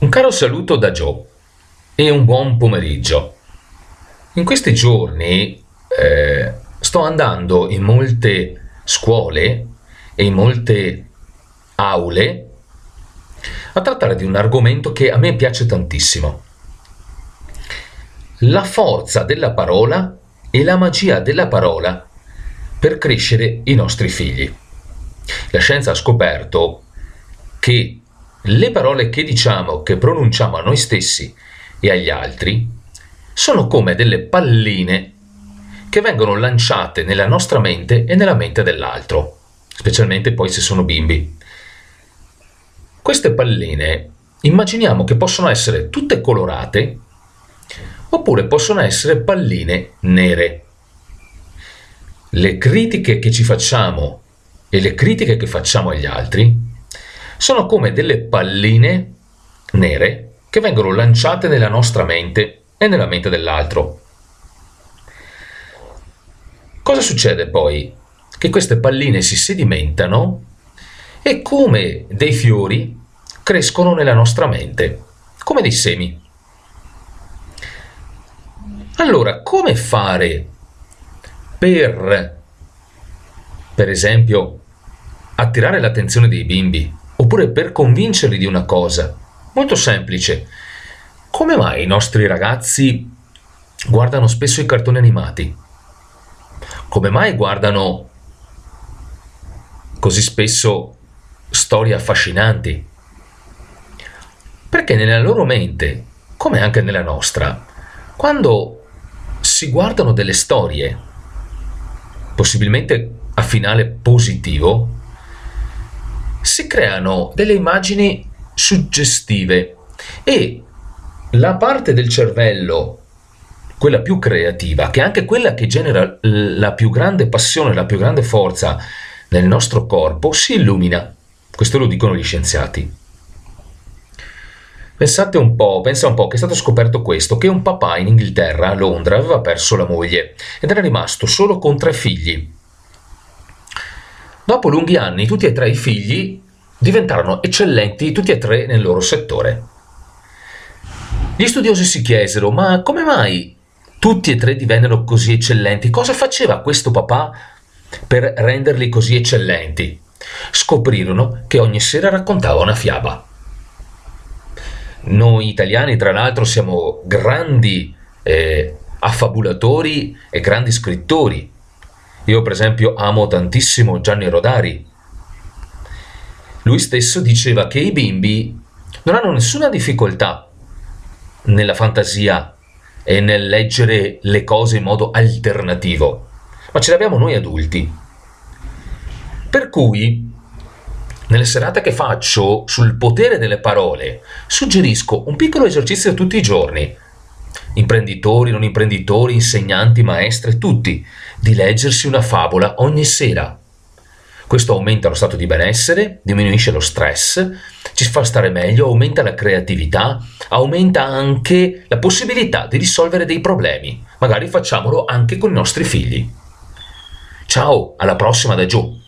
Un caro saluto da Joe e un buon pomeriggio. In questi giorni eh, sto andando in molte scuole e in molte aule a trattare di un argomento che a me piace tantissimo. La forza della parola e la magia della parola per crescere i nostri figli. La scienza ha scoperto che le parole che diciamo, che pronunciamo a noi stessi e agli altri, sono come delle palline che vengono lanciate nella nostra mente e nella mente dell'altro, specialmente poi se sono bimbi. Queste palline immaginiamo che possono essere tutte colorate oppure possono essere palline nere. Le critiche che ci facciamo e le critiche che facciamo agli altri sono come delle palline nere che vengono lanciate nella nostra mente e nella mente dell'altro. Cosa succede poi? Che queste palline si sedimentano e come dei fiori crescono nella nostra mente, come dei semi. Allora, come fare per, per esempio, attirare l'attenzione dei bimbi oppure per convincerli di una cosa. Molto semplice. Come mai i nostri ragazzi guardano spesso i cartoni animati? Come mai guardano così spesso storie affascinanti? Perché nella loro mente, come anche nella nostra, quando si guardano delle storie, possibilmente a finale positivo, si creano delle immagini suggestive e la parte del cervello, quella più creativa, che è anche quella che genera la più grande passione, la più grande forza nel nostro corpo, si illumina. Questo lo dicono gli scienziati. Pensate un po', pensa un po' che è stato scoperto questo, che un papà in Inghilterra, a Londra, aveva perso la moglie ed era rimasto solo con tre figli. Dopo lunghi anni tutti e tre i figli diventarono eccellenti tutti e tre nel loro settore. Gli studiosi si chiesero ma come mai tutti e tre divennero così eccellenti? Cosa faceva questo papà per renderli così eccellenti? Scoprirono che ogni sera raccontava una fiaba. Noi italiani, tra l'altro, siamo grandi eh, affabulatori e grandi scrittori. Io per esempio amo tantissimo Gianni Rodari. Lui stesso diceva che i bimbi non hanno nessuna difficoltà nella fantasia e nel leggere le cose in modo alternativo, ma ce l'abbiamo noi adulti. Per cui, nelle serate che faccio sul potere delle parole, suggerisco un piccolo esercizio tutti i giorni imprenditori, non imprenditori, insegnanti, maestre, tutti, di leggersi una favola ogni sera. Questo aumenta lo stato di benessere, diminuisce lo stress, ci fa stare meglio, aumenta la creatività, aumenta anche la possibilità di risolvere dei problemi. Magari facciamolo anche con i nostri figli. Ciao, alla prossima da Joe.